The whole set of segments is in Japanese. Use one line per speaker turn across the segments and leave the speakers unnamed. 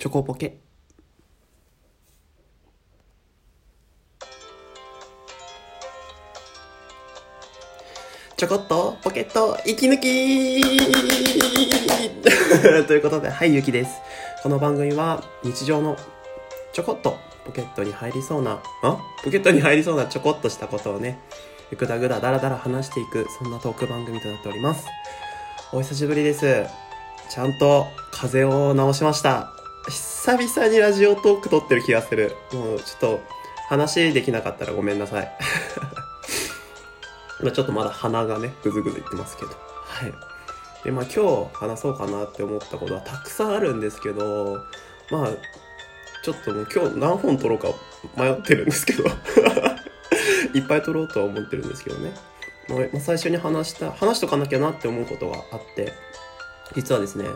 チョコポケちょこっとポケット息抜き ということで、はい、ゆきです。この番組は日常のちょこっとポケットに入りそうな、あ？ポケットに入りそうなちょこっとしたことをね、ぐだぐだだらだら話していく、そんなトーク番組となっております。お久しぶりです。ちゃんと風邪を治しました。久々にラジオトーク撮ってる気がする。もうちょっと話できなかったらごめんなさい。まあちょっとまだ鼻がね、ぐずぐずいってますけど。はい。で、まあ今日話そうかなって思ったことはたくさんあるんですけど、まあ、ちょっともう今日何本撮ろうか迷ってるんですけど。いっぱい撮ろうとは思ってるんですけどね。ま最初に話した、話しとかなきゃなって思うことがあって、実はですね、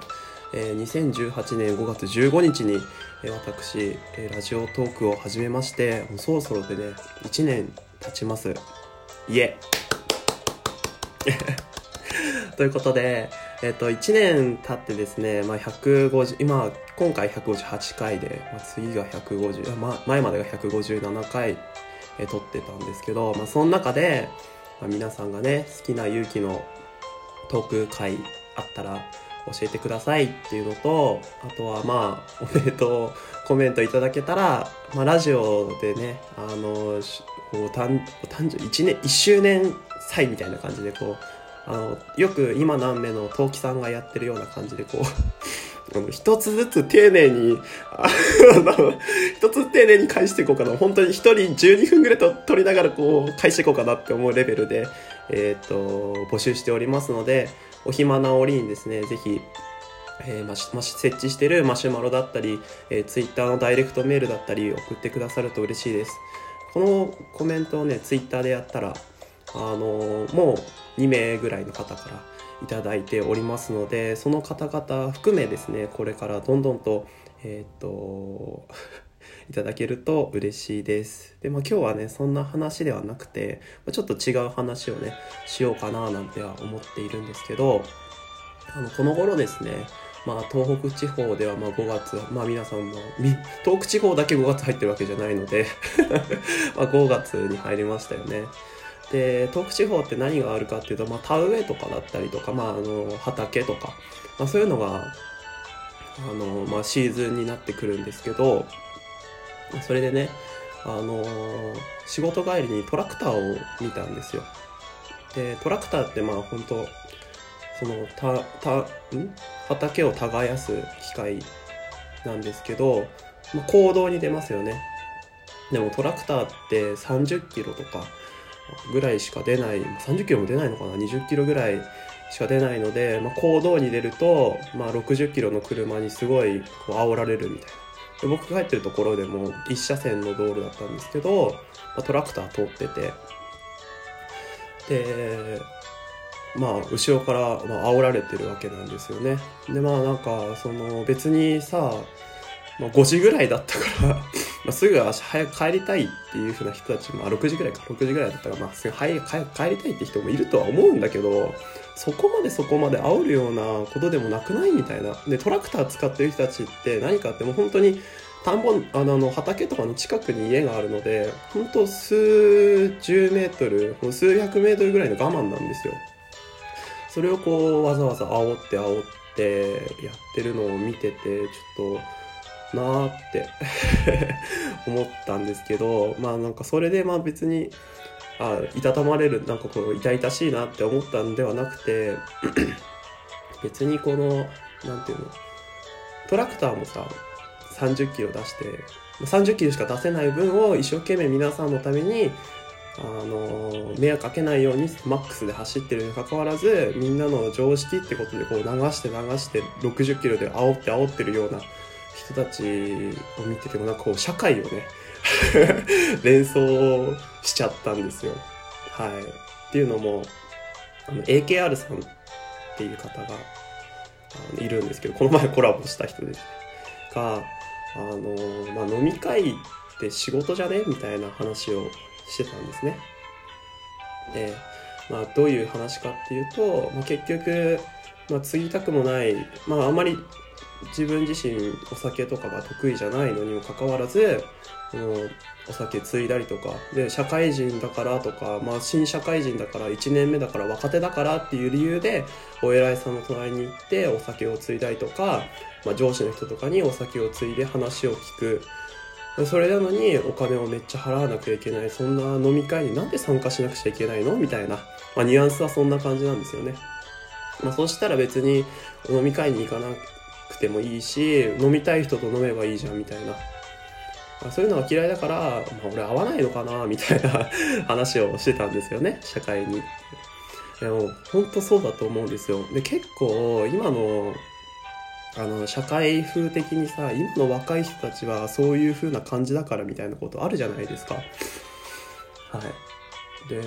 え2018年5月15日に、え私、えラジオトークを始めまして、もうそろそろでね、1年経ちます。いえ。ということで、えっ、と、1年経ってですね、まあ、150、今、今回158回で、まあ、次が150、あ、前までが157回、え撮ってたんですけど、まあ、その中で、まあ、皆さんがね、好きな勇気のトーク会あったら教えてくださいっていうのと、あとはまあ、おめでとうコメントいただけたら、まあラジオでね、あの、こう、誕誕生、1年、1周年祭みたいな感じでこう、あの、よく今何名の陶器さんがやってるような感じでこう、あの一つずつ丁寧に、あの、一つ丁寧に返していこうかな。本当に一人12分ぐらいと取りながらこう、返していこうかなって思うレベルで、えっ、と、募集しておりますので、お暇な折にですね、ぜひ、えーましまし設置してるマシュマロだったり、えー、ツイッターのダイレクトメールだったり送ってくださると嬉しいです。このコメントをね、ツイッターでやったら、あのーもう2名ぐらいの方からいただいておりますので、その方々含めですね、これからどんどんと、えーっと、いただけると嬉しいです。で、まあ今日はね、そんな話ではなくて、まちょっと違う話をね、しようかななんては思っているんですけど、あの、この頃ですね、まあ東北地方ではまあ5月、まあ皆さんも、み東北地方だけ5月入ってるわけじゃないので、まあ5月に入りましたよね。で、東北地方って何があるかっていうと、まあ田植えとかだったりとか、まああの、畑とか、まあそういうのが、あの、まあシーズンになってくるんですけど、それでね、あのー仕事帰りにトラクターを見たんですよ。で、トラクターってまあ本当その、た、た、ん？畑を耕す機械なんですけど、まあ、行動に出ますよね。でもトラクターって30キロとかぐらいしか出ない、30キロも出ないのかな ?20 キロぐらいしか出ないので、まあ、行動に出ると、まあ、60キロの車にすごいこう煽られるみたいな。で僕が入ってるところでも一車線の道路だったんですけど、まあ、トラクター通ってて。でまあ後ろから、まあ、煽られてるわけなんですよね。でまあなんかその別にさ、まあ、5時ぐらいだったからまあすぐ足早く帰りたいっていう風な人たちもあ6時ぐらいか6時ぐらいだったらまあすぐ早く帰りたいって人もいるとは思うんだけどそこまでそこまで煽るようなことでもなくないみたいな。で、トラクター使ってる人たちって何かってもう本当に田んぼ、あの、畑とかの近くに家があるので、本当数十メートル、数百メートルぐらいの我慢なんですよ。それをこう、わざわざ煽って煽ってやってるのを見てて、ちょっと、なーって 思ったんですけど、まあなんかそれでまあ別に、あいたたまれるなんかこう痛々しいなって思ったんではなくて 別にこのなんていうのトラクターもさ30キロ出して30キロしか出せない分を一生懸命皆さんのためにあの迷惑かけないようにマックスで走ってるにもかかわらずみんなの常識ってことでこう流して流して60キロで煽って煽ってるような人たちを見ててもなんかこう社会をね 連想しちゃったんですよ。はい。っていうのも、あの AKR さんっていう方があのいるんですけど、この前コラボした人です。が、あの、まあ、飲み会って仕事じゃねみたいな話をしてたんですね。で、まあ、どういう話かっていうと、まあ、結局、まあ、継ぎたくもない、まあ、あんまり自分自身お酒とかが得意じゃないのにもかかわらずこのお酒継いだりとかで社会人だからとか、まあ、新社会人だから1年目だから若手だからっていう理由でお偉いさんの隣に行ってお酒を継いだりとか、まあ、上司の人とかにお酒を継いで話を聞く。それなのにお金をめっちゃ払わなきゃいけない。そんな飲み会になんで参加しなくちゃいけないの？みたいな、まあ、ニュアンスはそんな感じなんですよね。まあ、そしたら別に飲み会に行かなくてもいいし飲みたい人と飲めばいいじゃんみたいな、ま、そういうのが嫌いだから、まあ、俺合わないのかなみたいな 話をしてたんですよね社会に。でも本当そうだと思うんですよ。で結構今のあの社会風的にさ今の若い人たちはそういう風な感じだからみたいなことあるじゃないですか。はい、で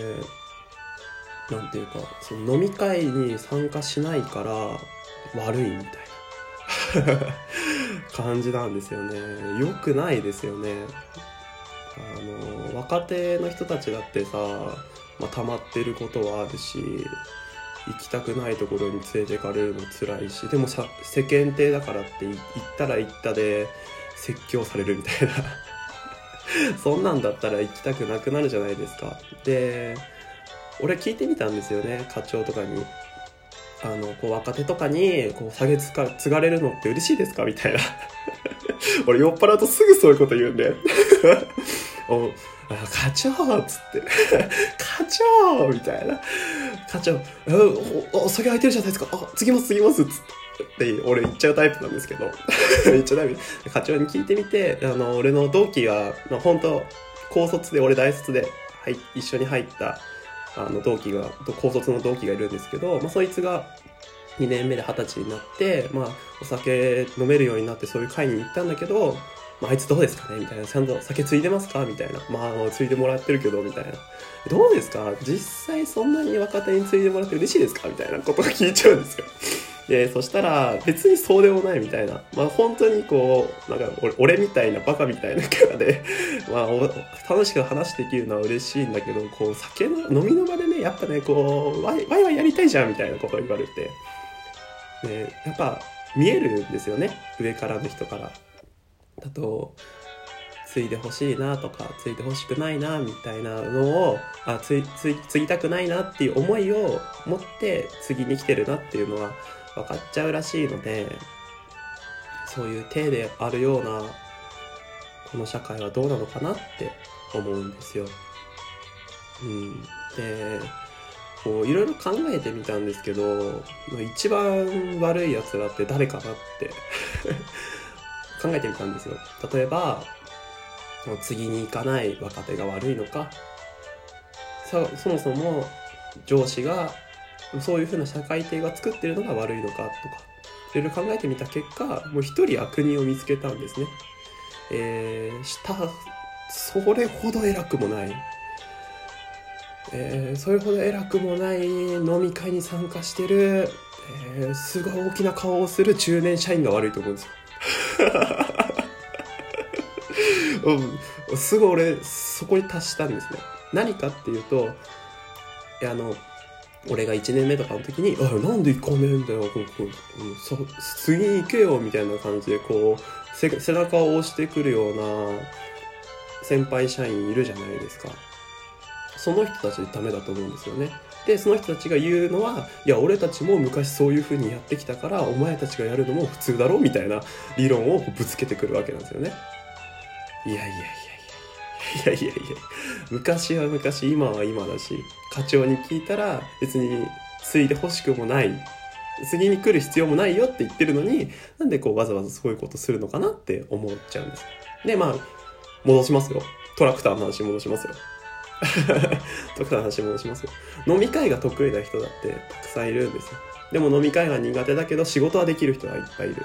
なんていうかその飲み会に参加しないから悪いみたいな 感じなんですよね。よくないですよね。あの若手の人たちだってさ、まあ、溜まってることはあるし行きたくないところに連れてかれるの辛いしでも世間体だからって行ったら行ったで説教されるみたいな そんなんだったら行きたくなくなるじゃないですかで俺聞いてみたんですよね課長とかにあのこう若手とかにこう下げつか継がれるのって嬉しいですか？みたいな。俺酔っ払うとすぐそういうこと言うんで お課長っつって。課長みたいな。課長おお酒空いてるじゃないですか。あ次ます次ますっつって。俺言っちゃうタイプなんですけど。言っちゃダメ課長に聞いてみてあの俺の同期が、まあ、本当高卒で俺大卒で、はい、一緒に入ったあの同期が高卒の同期がいるんですけど、まあ、そいつが2年目で二十歳になって、まあ、お酒飲めるようになってそういう会に行ったんだけどまあ、いつどうですかね？みたいな。ちゃんと酒ついでますか？みたいな。まあ、継いでもらってるけど、みたいな。どうですか？実際そんなに若手に継いでもらって嬉しいですか？みたいなことが聞いちゃうんですよ。で、そしたら、別にそうでもないみたいな。まあ、本当にこう、なんか俺、俺みたいなバカみたいなキャラで、まあ、楽しく話できるのは嬉しいんだけど、こう、酒の、飲みの場でね、やっぱね、こう、ワイワイやりたいじゃんみたいなこと言われて。で、やっぱ、見えるんですよね。上からの人から。だと継いでほしいなとか継いでほしくないなみたいなのをあ継ぎたくないなっていう思いを持って次に来てるなっていうのは分かっちゃうらしいのでそういう体であるようなこの社会はどうなのかなって思うんですよ。うん、でこういろいろ考えてみたんですけど一番悪いやつらって誰かなって 考えてみたんですよ。例えば、次に行かない若手が悪いのか、そそもそも上司がそういうふうな社会体が作ってるのが悪いのかとか、いろいろ考えてみた結果、もう一人悪人を見つけたんですね。えー、した、それほど偉くもない。えー、それほど偉くもない飲み会に参加してる、えー、すごい大きな顔をする中年社員が悪いと思うんですよ。うん、すごい俺そこに達したんですね何かっていうといあの俺が1年目とかの時に「あなんで行かねえんだよこうこそ次行けよ」みたいな感じでこう背中を押してくるような先輩社員いるじゃないですか。その人たちダメだと思うんですよね。でその人たちが言うのはいや俺たちも昔そういう風にやってきたからお前たちがやるのも普通だろみたいな理論をぶつけてくるわけなんですよね。いやいやいや。いやいやいや昔は昔今は今だし課長に聞いたら別に継いでほしくもない次に来る必要もないよって言ってるのになんでこうわざわざそういうことするのかなって思っちゃうんですでまあ戻しますよトラクターの話戻しますよ とか話戻しますよ。飲み会が得意な人だってたくさんいるんですよ。でも飲み会が苦手だけど仕事はできる人がいっぱいいる。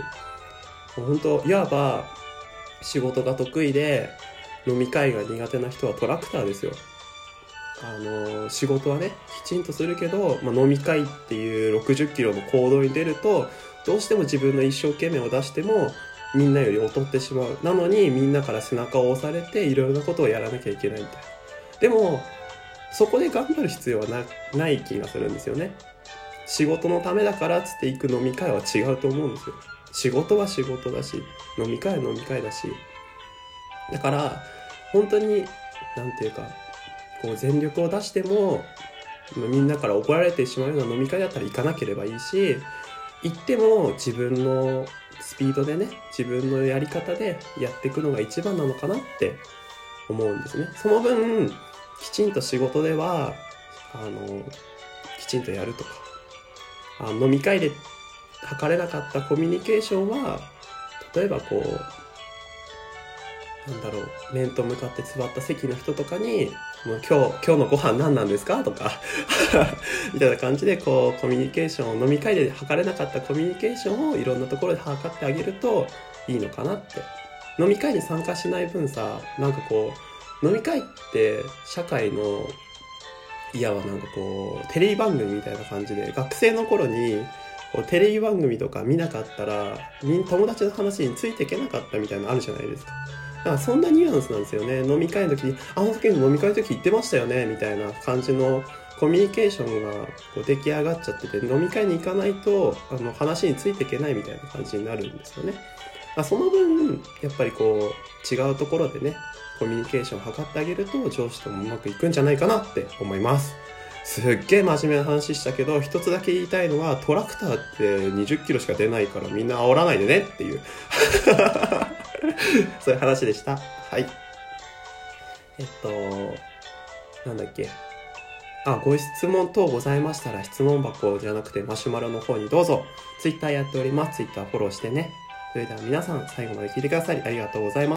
本当いわば仕事が得意で飲み会が苦手な人はトラクターですよ。あの仕事はねきちんとするけど、まあ、飲み会っていう60キロの行動に出るとどうしても自分の一生懸命を出してもみんなより劣ってしまう。なのにみんなから背中を押されていろいろなことをやらなきゃいけないみたいな。でもそこで頑張る必要はない気がするんですよね。仕事のためだからっつって行く飲み会は違うと思うんですよ。仕事は仕事だし飲み会は飲み会だしだから本当になんていうかこう全力を出してもみんなから怒られてしまうような飲み会だったら行かなければいいし行っても自分のスピードでね自分のやり方でやっていくのが一番なのかなって思うんですね。その分きちんと仕事ではあのきちんとやるとかあ飲み会で測れなかったコミュニケーションは例えばこうなんだろう面と向かって座った席の人とかに「もう今日今日のご飯何なんですか?」とか みたいな感じでこうコミュニケーションを飲み会で測れなかったコミュニケーションをいろんなところで測ってあげるといいのかなって飲み会に参加しない分さなんかこう飲み会って社会のいやはなんかこうテレビ番組みたいな感じで学生の頃にテレビ番組とか見なかったら友達の話についていけなかったみたいなのあるじゃないですか。だからそんなニュアンスなんですよね。飲み会の時に、あの時の飲み会の時言ってましたよね、みたいな感じのコミュニケーションがこう出来上がっちゃってて、飲み会に行かないとあの話についていけないみたいな感じになるんですよね。あその分、やっぱりこう、違うところでね、コミュニケーションを図ってあげると上司ともうまくいくんじゃないかなって思います。すっげえ真面目な話したけど、一つだけ言いたいのは、トラクターって20キロしか出ないからみんな煽らないでねっていう。そういう話でした。はい。えっと、なんだっけ。あ、ご質問等ございましたら質問箱じゃなくてマシュマロの方にどうぞ。Twitter やっております。Twitter フォローしてね。それでは皆さん最後まで聞いてくださりありがとうございます。